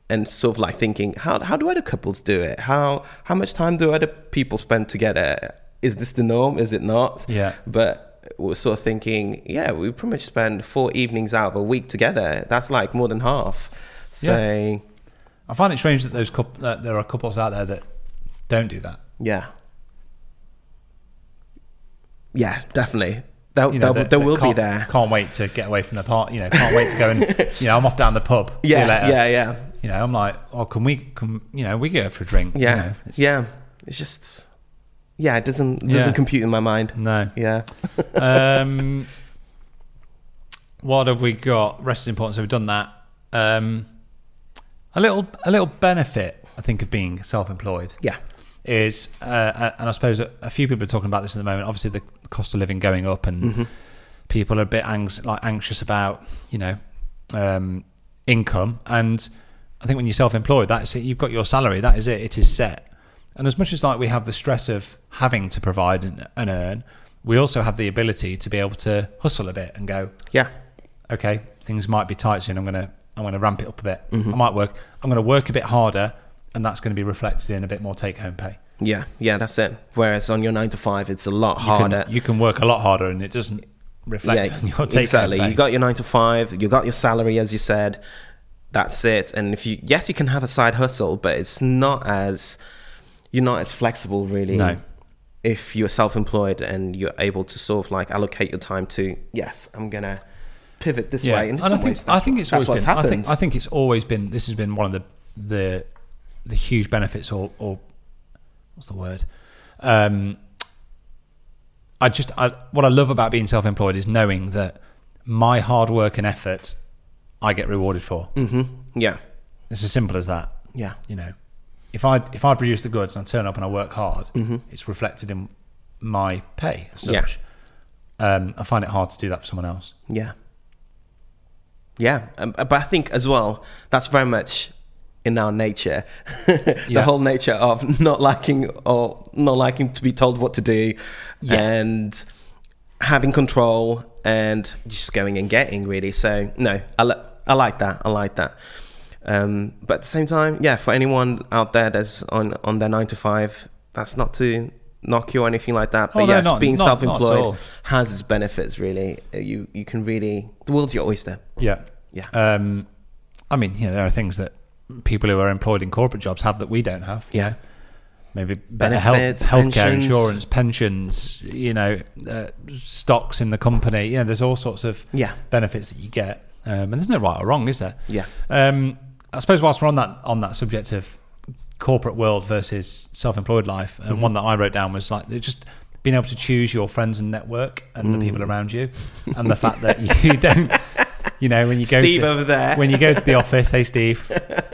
and sort of like thinking, how how do other couples do it? How how much time do other people spend together? Is this the norm? Is it not? Yeah. But we're sort of thinking, yeah, we pretty much spend four evenings out of a week together. That's like more than half. So Yeah. I find it strange that those coup- that there are couples out there that don't do that yeah. Yeah, definitely. There, you know, that- there that will be can't- there. Can't wait to get away from the part. You know, can't wait to go and *laughs* you know, I'm off down the pub. See you Yeah, later. yeah, yeah. You know, I'm like, oh, can we? Can, you know, we go for a drink. you Yeah, know, it's- yeah. It's just, yeah, it doesn't doesn't Yeah. compute in my mind. No. Yeah, *laughs* Um, *laughs* what have we got? Rest is important. So we've done that. Um, a little, a little benefit, I think, of being self-employed yeah, is, uh, and I suppose a, few people are talking about this at the moment. Obviously, the cost of living going up, and people are a bit anx- like anxious about you know um, income. And I think when you're self-employed, that's it. You've got your salary. That is it. It is set. And as much as like we have the stress of having to provide and, and earn, we also have the ability to be able to hustle a bit and go, Yeah. okay, things might be tight soon. I'm gonna I'm gonna ramp it up a bit. Mm-hmm. I might work. I'm gonna work a bit harder, and that's going to be reflected in a bit more take home pay. Yeah. Yeah. That's it. Whereas on your nine to five, it's a lot You harder. Can, you can work a lot harder, and it doesn't reflect on your take exactly. You got your nine to five. You got your salary, as you said. That's it. And if you, yes, you can have a side hustle, but it's not as you're not as flexible, really. No. If you're self-employed and you're able to sort of like allocate your time to, yes, I'm gonna pivot this way. And, and I think I think it's always been. I think I think it's always been. This has been one of the the the huge benefits, or or what's the word? Um, I just I, what I love about being self-employed is knowing that my hard work and effort I get rewarded for. hmm Yeah. It's as simple as that. Yeah. You know, if I if I produce the goods and I turn up and I work hard, it's reflected in my pay. As Mm-hmm. Yeah. Um, I find it hard to do that for someone else. Yeah. Yeah, um, but I think as well that's very much in our nature, *laughs* the Yeah. whole nature of *laughs* not liking or not liking to be told what to do, Yeah. and having control and just going and getting really. So no, I li- I like that. I like that. Um, but at the same time, yeah, for anyone out there that's on on their nine to five, that's not to knock you or anything like that. But Oh, no, not- being not- not self-employed all. has its benefits. Really, Uh, you you can really the world's your oyster. Yeah. Yeah. Um, I mean, you know, there are things that people who are employed in corporate jobs have that we don't have. Yeah. know. Maybe better health, healthcare pensions. insurance, pensions, you know, uh, stocks in the company. You know, there's all sorts of Yeah. benefits that you get. Um, and there's no right or wrong, is there? Yeah. Um, I suppose whilst we're on that on that subject of corporate world versus self-employed life, Mm-hmm. and one that I wrote down was like just being able to choose your friends and network and the Mm. people around you, *laughs* and the fact that you *laughs* don't, you know, when you go Steve to, over there. when you go to the office, hey Steve,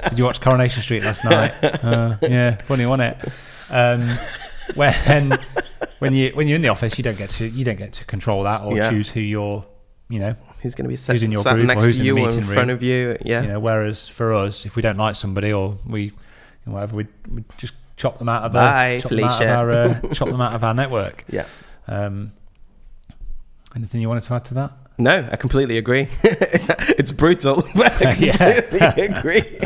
did you watch Coronation Street last night? *laughs* Uh, yeah, funny, wasn't it? Um, when when you when you're in the office, you don't get to you don't get to control that or Yeah. choose who you're, you know, Who's going to be sat, Who's in your sat group or who's to in the you in meeting front room. of you? Yeah. you know. Whereas for us, if we don't like somebody or we, know, whatever, we we just chop them out of Bye, the, chop them out of our uh, *laughs* chop them out of our network. *laughs* Yeah. Um, anything you wanted to add to that? No, I completely agree. *laughs* it's brutal, but I completely agree.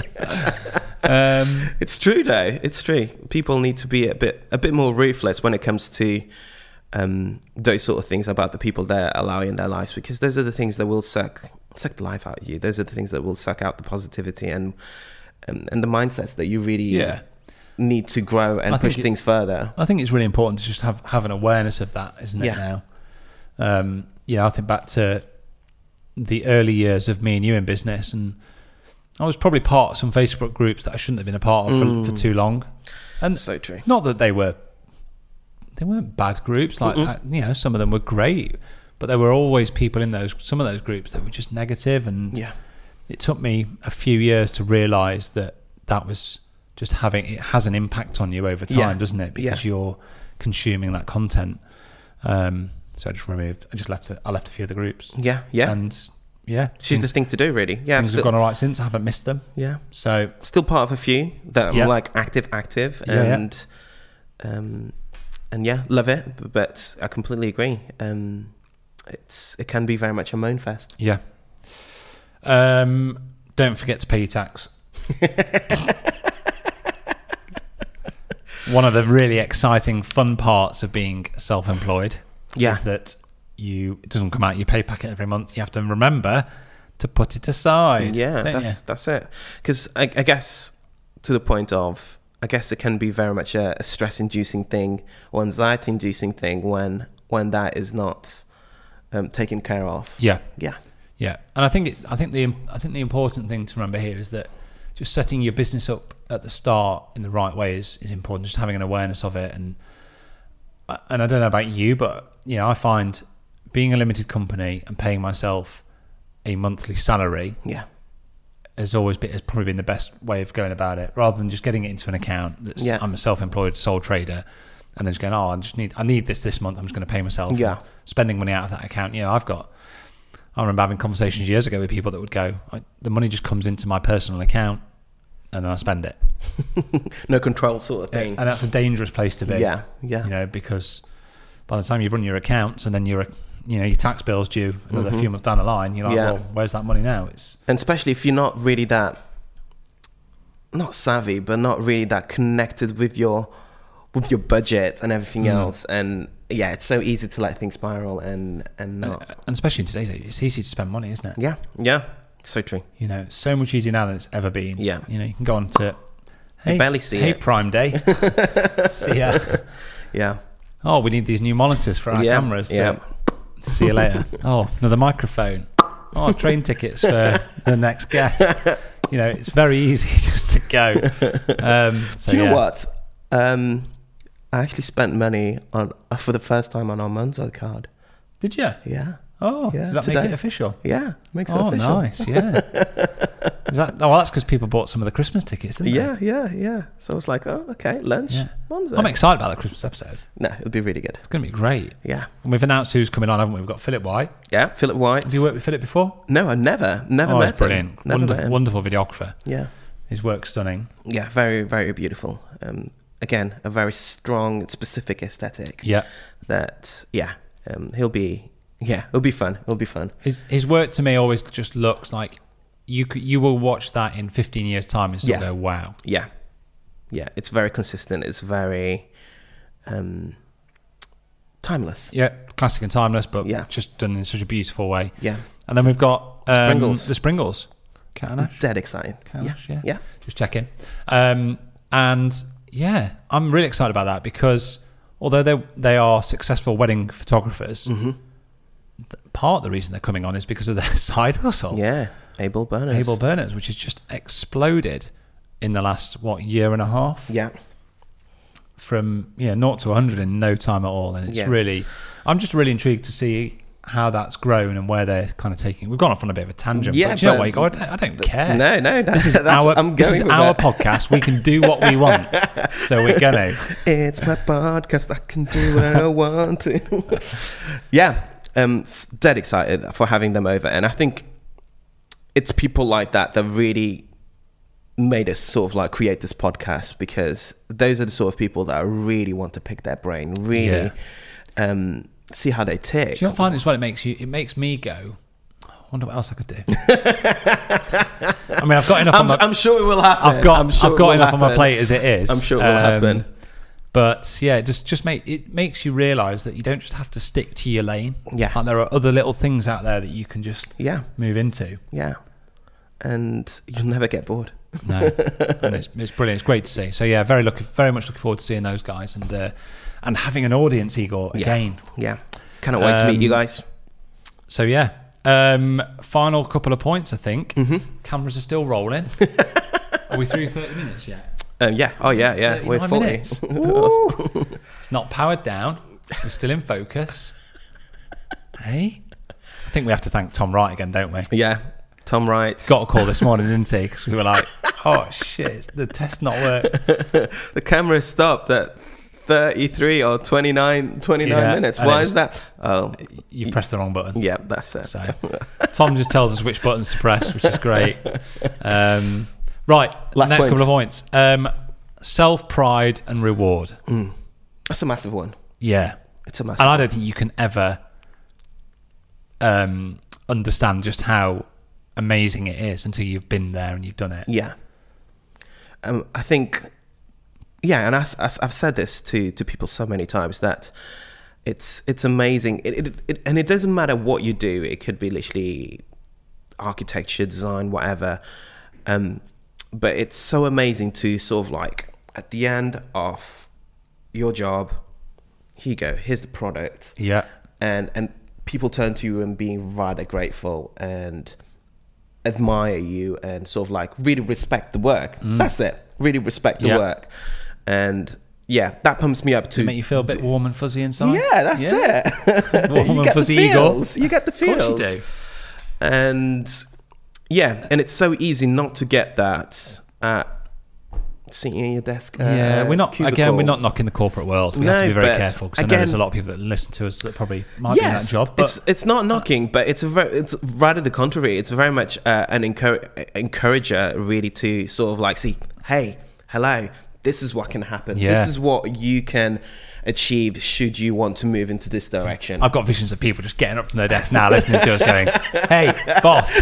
Um, It's true, though. It's true. People need to be a bit a bit more ruthless when it comes to um, those sort of things about the people they're allowing in their lives, because those are the things that will suck suck the life out of you. Those are the things that will suck out the positivity and and, and the mindsets that you really Yeah. need to grow and I push it- things further. I think it's really important to just have have an awareness of that, isn't it? Yeah. Now, um, know, I think back to the early years of me and you in business, and I was probably part of some Facebook groups that I shouldn't have been a part of for, for too long. And So true. not that they were they weren't bad groups like uh, you know some of them were great but there were always people in those some of those groups that were just negative and Yeah. It took me a few years to realize that that was just having it has an impact on you over time Yeah. doesn't it because Yeah. you're consuming that content um so I just removed I just left it I left a few of the groups Yeah, yeah. and yeah She's the thing to do, really. Yeah, things still, have gone all right since I haven't missed them yeah. so Still part of a few that I'm Yeah. like active, active, and um, and yeah, love it. But I completely agree. Um, it's it can be very much a moan fest. Yeah. Um, don't forget to pay your tax. *laughs* One of the really exciting, fun parts of being self-employed Yeah. is that you it doesn't come out your pay packet every month. You have to remember to put it aside. Yeah, that's you? that's it. Because I, I guess to the point of, I guess it can be very much a, a stress-inducing thing or anxiety-inducing thing when when that is not um, taken care of. yeah, Yeah, yeah. And I think it, I think the I think the important thing to remember here is that just setting your business up at the start in the right way is, is important. Just having an awareness of it, and and I don't know about you, but you know, I find being a limited company and paying myself a monthly salary yeah, has always been has probably been the best way of going about it, rather than just getting it into an account. That's, Yeah. I'm a self-employed sole trader, and then just going, oh, I just need I need this this month. I'm just going to pay myself. Yeah. spending money out of that account. You know, I've got. I remember having conversations years ago with people that would go, I, the money just comes into my personal account, and then I spend it, *laughs* No control sort of thing. and that's a dangerous place to be. Yeah, yeah. You know, because by the time you've run your accounts and then your you know your tax bill's due another few months down the line, you're like, Mm-hmm. Yeah. well, where's that money now? It's and especially if you're not really that not savvy but not really that connected with your with your budget and everything Mm. else and yeah it's so easy to let things spiral and and not and especially in today's age, it's easy to spend money, isn't it? yeah yeah so true You know, so much easier now than it's ever been. Yeah. You know, you can go on to hey, barely see hey it. Prime Day. *laughs* see ya. yeah Oh, we need these new monitors for our Yeah, cameras. yeah. See you later. Oh, another microphone. Oh, train tickets for the next guest. You know, it's very easy *laughs* just to go. *laughs* Um, so, do you know yeah. what um i actually spent money on uh, for the first time on our monzo card Did you? yeah Oh, Yeah, does that make it official? yeah makes it Oh, official nice. Yeah. *laughs* Is that? Oh, well, that's because people bought some of the Christmas tickets, didn't yeah yeah yeah so i was like oh okay lunch? Yeah. Monzo. I'm excited about the Christmas episode. no it'll be really good It's going to be great. yeah And we've announced who's coming on, haven't we? We've got Philip White. yeah philip white Have you worked with Philip before? no i never never oh, met he's brilliant. him never Wonderful, wonderful videographer. yeah His work's stunning. Yeah, very, very beautiful. Um, again, a very strong, specific aesthetic. Yeah. That, yeah, um, he'll be, yeah, it'll be fun. It'll be fun. His his work to me always just looks like you you will watch that in 15 years time and still Yeah. go wow. Yeah, yeah, it's very consistent. It's very um, timeless. Yeah, classic and timeless, but Yeah. just done in such a beautiful way. Yeah, And then we've got um, Springles. the Springles. Cat dead exciting. Cat Yeah, yeah. yeah, Just checking. Um, and yeah, I'm really excited about that because although they they are successful wedding photographers, Mm-hmm. part of the reason they're coming on is because of their *laughs* side hustle. yeah. Abel Burners. Able Burners, which has just exploded in the last what year and a half Yeah, from yeah naught to 100 in no time at all and it's Yeah. really i'm just really intrigued to see how that's grown and where they're kind of taking we've gone off on a bit of a tangent Yeah, but you know what Igor? I don't, I don't care No, no, no, this is our I'm this is our that. podcast we can do what we want so we're *laughs* gonna it's my podcast. I can do what I want to. *laughs* yeah, um, dead excited for having them over, and I think it's people like that that really made us sort of like create this podcast because those are the sort of people that I really want to pick their brain, really um, see how they tick. do you not find it's what it makes you it makes me go I wonder what else I could do. *laughs* I mean, I've got enough. on I'm, my, I'm sure it will happen. I've got sure I've got enough on my plate as it is. I'm sure it will Um, happen. But yeah, it just just make it makes you realise that you don't just have to stick to your lane. Yeah. like there are other little things out there that you can just Yeah, move into. yeah, and you'll never get bored. No, and it's it's brilliant. It's great to see. So yeah, very look very much looking forward to seeing those guys and uh, and having an audience, Igor, again. Yeah, cannot wait to meet you Um, guys. So yeah, um, final couple of points. I think Mm-hmm. cameras are still rolling. *laughs* are we through thirty minutes yet? Um, yeah. Oh yeah, yeah. We're forty. minutes. *laughs* It's not powered down. We're still in focus. hey, I think we have to thank Tom Wright again, don't we? yeah, Tom Wright. Got a call this *laughs* morning, didn't he? Because we were like, "Oh shit, the test not work. the camera stopped at 33 or 29, 29 Yeah, minutes. Why is that? Oh, You pressed the wrong button. yeah, that's it. So *laughs* Tom just tells us which buttons to press, which is great. Um, right, Last next couple of points: um, self pride and reward. That's a massive one. Yeah, It's a massive. and I don't think you can ever um, understand just how amazing it is until you've been there and you've done it. Yeah. Um, I think, yeah, and as I've said this to to people so many times that it's it's amazing. It, it, it and it doesn't matter what you do. It could be literally architecture, design, whatever. Um, but it's so amazing to sort of like at the end of your job, here you go. Here's the product Yeah, and and people turn to you and being rather grateful and admire you and sort of like really respect the work. That's it. Really respect the Mm. Yeah. work, and yeah, that pumps me up to make you feel a bit warm and fuzzy inside. Yeah, that's it. *laughs* Warm *laughs* and fuzzy feels. You get the feels. Of course you do. And yeah, and it's so easy not to get that at sitting in your desk. Uh, yeah, we're not again. We're not knocking the corporate world. We have to be very careful because I know there's a lot of people that listen to us that probably might be in that job. But it's it's not knocking, but it's a very it's rather the contrary. It's very much uh, an encour- encourager, really, to sort of like see, hey, hello, this is what can happen. Yeah. This is what you can achieve should you want to move into this direction. I've got visions of people just getting up from their desk now, listening to us, going, *laughs* "Hey, boss,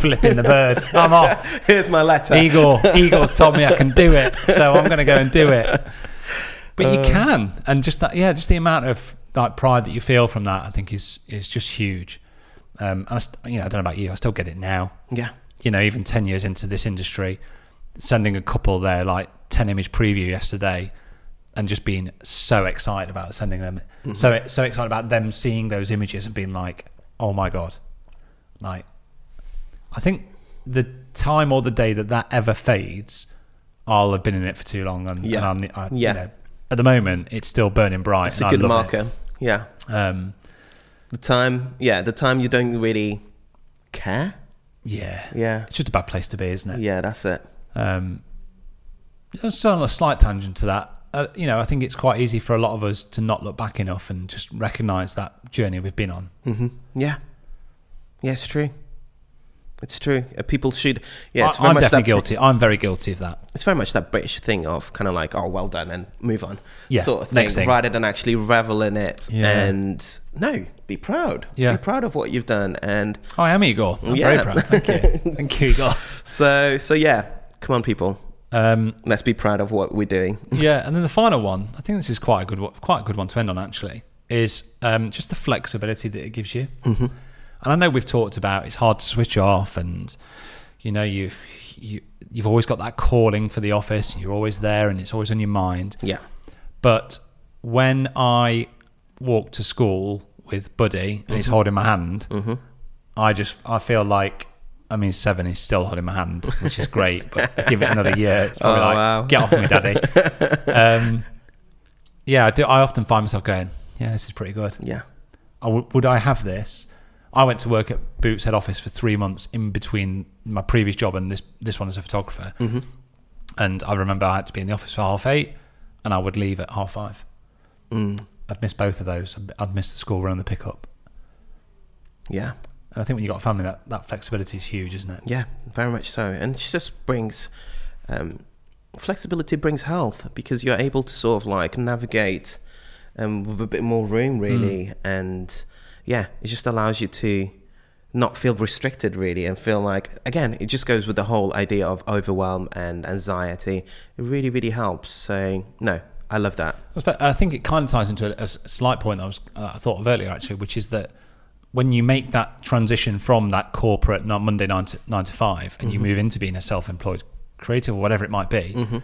flipping the bird. I'm off. *laughs* Here's my letter. Igor, Igor's told me I can do it, so I'm going to go and do it." But you can, and just that, yeah, just the amount of like pride that you feel from that, I think is is just huge. Um, and I, st- you know, I don't know about you, I still get it now. Yeah. you know, even 10 years into this industry, sending a couple there like 10 image preview yesterday and just being so excited about sending them, so so excited about them seeing those images and being like, oh my God. Like, I think the time or the day that that ever fades, I'll have been in it for too long. And, Yeah. and I'm, I, Yeah. you know, at the moment, it's still burning bright. It's a good marker. Yeah. Um, The time, yeah, the time you don't really care. yeah. Yeah. It's just a bad place to be, isn't it? Yeah, that's it. Um, just on a slight tangent to that, uh, you know, I think it's quite easy for a lot of us to not look back enough and just recognise that journey we've been on. hmm Yeah. Yeah, it's true. It's true. Uh, people should. Yeah, it's I, very am definitely that, guilty. I'm very guilty of that. It's very much that British thing of kind of like, oh, well done, and move on, Yeah, sort of thing, thing. rather than actually revel in it. Yeah. And no, be proud. Yeah. be proud of what you've done. And I am Igor. I'm Yeah. very proud. Thank you. *laughs* Thank you, Igor. so, so yeah, come on, people, Um, let's be proud of what we're doing. *laughs* yeah, and then the final one, I think this is quite a good, one- quite a good one to end on. Actually, is um, just the flexibility that it gives you. Mm-hmm. And I know we've talked about it's hard to switch off, and you know you've you, you've always got that calling for the office. You're always there, and it's always on your mind. Yeah, But when I walk to school with Buddy and he's holding my hand, I just I feel like I mean seven is still holding my hand, which is great. But give it another year, it's probably Oh, like wow. get off me, daddy. *laughs* um, yeah, I do. I often find myself going, yeah, this is pretty good. yeah, I w- would I have this? I went to work at Boots head office for three months in between my previous job and this this one as a photographer. Mm-hmm. And I remember I had to be in the office for half eight, and I would leave at half five. Mm. I'd miss both of those. I'd- I'd miss the school run and the pickup. yeah, And I think when you've got a family, that, that flexibility is huge, isn't it? yeah, very much so. And it just brings um, flexibility brings health because you're able to sort of like navigate um, with a bit more room, really. And yeah, it just allows you to not feel restricted, really, and feel like, again, it just goes with the whole idea of overwhelm and anxiety. It really, really helps. So, no, I love that. I think it kind of ties into a slight point I was uh, I thought of earlier actually, which is that when you make that transition from that corporate not Monday nine to nine to 5 and you Mm-hmm. move into being a self-employed creative or whatever it might be, Mm-hmm.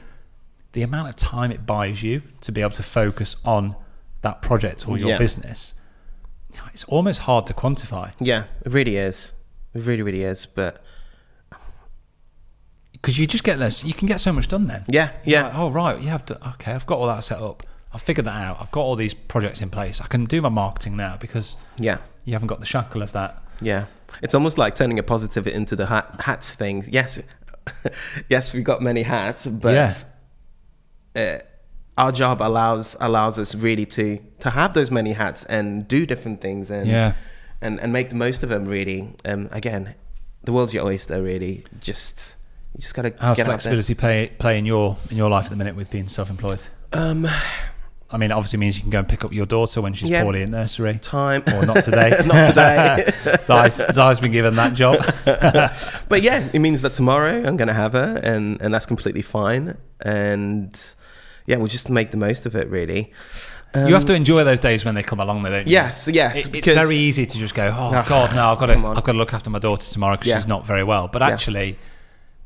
the amount of time it buys you to be able to focus on that project or your Yeah. business, it's almost hard to quantify Yeah, it really is. It really, really is. But because you just get this. You can get so much done then. yeah, You're yeah. like, oh right, you have to. Okay, I've got all that set up. I've figured that out. I've got all these projects in place. I can do my marketing now because Yeah. You haven't got the shackle of that. Yeah, it's almost like turning a positive into the hat, hats things. Yes, *laughs* yes, we've got many hats, but uh, our job allows allows us really to to have those many hats and do different things and Yeah. and and make the most of them. Really, um, again, the world's your oyster. Really, just you just gotta How's get out there. flexibility play play in your in your life at the minute with being self-employed? Um, I mean, it obviously means you can go and pick up your daughter when she's Yeah. poorly at nursery. time. Or not today. *laughs* Not today. *laughs* Zai's, Zai's been given that job. *laughs* but yeah, it means that tomorrow I'm going to have her, and and that's completely fine. And yeah, we'll just make the most of it, really. you have to enjoy those days when they come along, though, don't you? Yes, yes. It- it's very easy to just go, oh Ah, God, no, I've got to. I've got to look after my daughter tomorrow because Yeah. she's not very well. But Yeah. actually,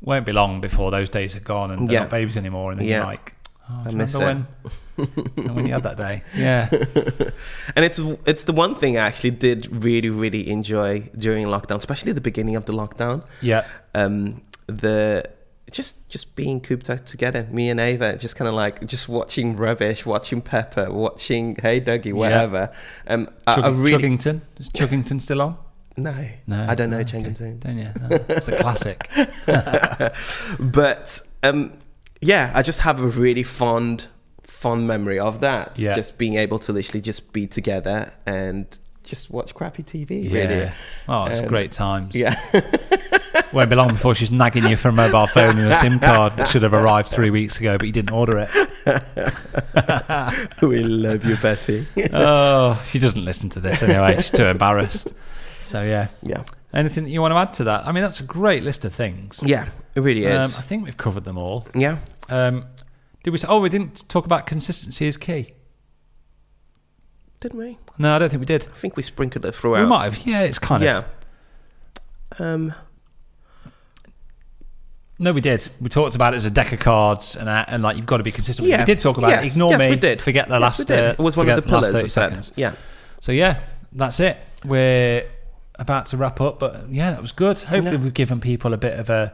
won't be long before those days are gone and they're Yeah. not babies anymore. And then Yeah. you're like, oh, I miss remember when, *laughs* when you had that day? Yeah, *laughs* And it's it's the one thing I actually did really really enjoy during lockdown, especially the beginning of the lockdown. yeah. Um, the just just being cooped up together, me and Ava, just kind of like just watching rubbish, watching Peppa, watching Hey Duggee, whatever. Um, I, I really Chuggington is Chuggington still on? No, No, I don't know no, Chang okay. Soon. Don't you? No, it's a classic. *laughs* but um, yeah, I just have a really fond, fond memory of that. Yeah. Just being able to literally just be together and just watch crappy TV. Yeah. Really. Oh, it's Um, great times. Yeah. *laughs* Won't be long before she's nagging you for a mobile phone and a SIM card that should have arrived three weeks ago, but you didn't order it. *laughs* we love you, Betty. *laughs* Oh, she doesn't listen to this anyway. She's too embarrassed. So yeah. yeah. Anything that you want to add to that? I mean, that's a great list of things. Yeah, it really Um, I think we've covered them all. yeah. Um, did we say? Oh, we didn't talk about consistency is key. Didn't we? No, I don't think we did. I think we sprinkled it throughout. We might have. Yeah, it's kind Yeah. of. Um, No, we did. We talked about it as a deck of cards, and uh, and like you've got to be consistent. yeah. We did talk about it. Yes, Ignore yes, me. We did. Forget the Yes, last. We did. Uh, it was one of the pillars. 30 I said. seconds. Yeah. So yeah, that's it. We're about to wrap up, but yeah, that was good. Hopefully, Yeah. we've given people a bit of a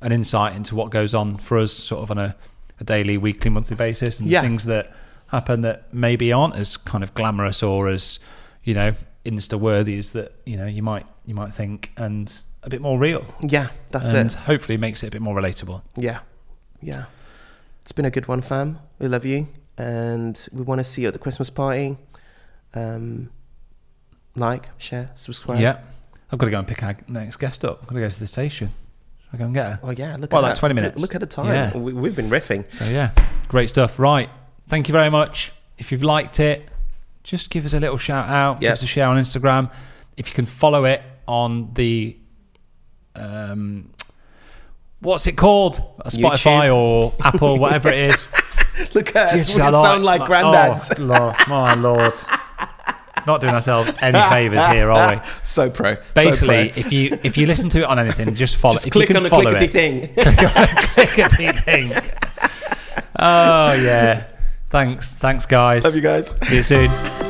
an insight into what goes on for us, sort of on a, a daily, weekly, monthly basis, and Yeah. things that happen that maybe aren't as kind of glamorous or as you know insta worthy as that you know you might you might think, and a bit more real, Yeah. That's and it. hopefully makes it a bit more relatable. Yeah. Yeah. It's been a good one, fam. We love you. And we want to see you at the Christmas party. Um, like, share, subscribe. Yeah, I've got to go and pick our next guest up. I've got to go to the station. I go and get her? Oh, yeah. Look Well, at like that. 20 minutes. Look, at the time. Yeah. We, we've been riffing. So yeah, great stuff. Right, thank you very much. If you've liked it, just give us a little shout out. Give us a share on Instagram. If you can follow it on the um, what's it called? Spotify YouTube. or *laughs* Apple, whatever it is. Look at us. We sound like granddads. Oh, Lord, my lord. *laughs* Not doing ourselves any favours here, are we? *laughs* So pro. So Basically, pro. if you if you listen to it on anything, just follow. Just if click you can on the follow clickety it, thing. *laughs* clickety thing. *laughs* Oh yeah. Thanks. Thanks guys. Love you guys. See you soon.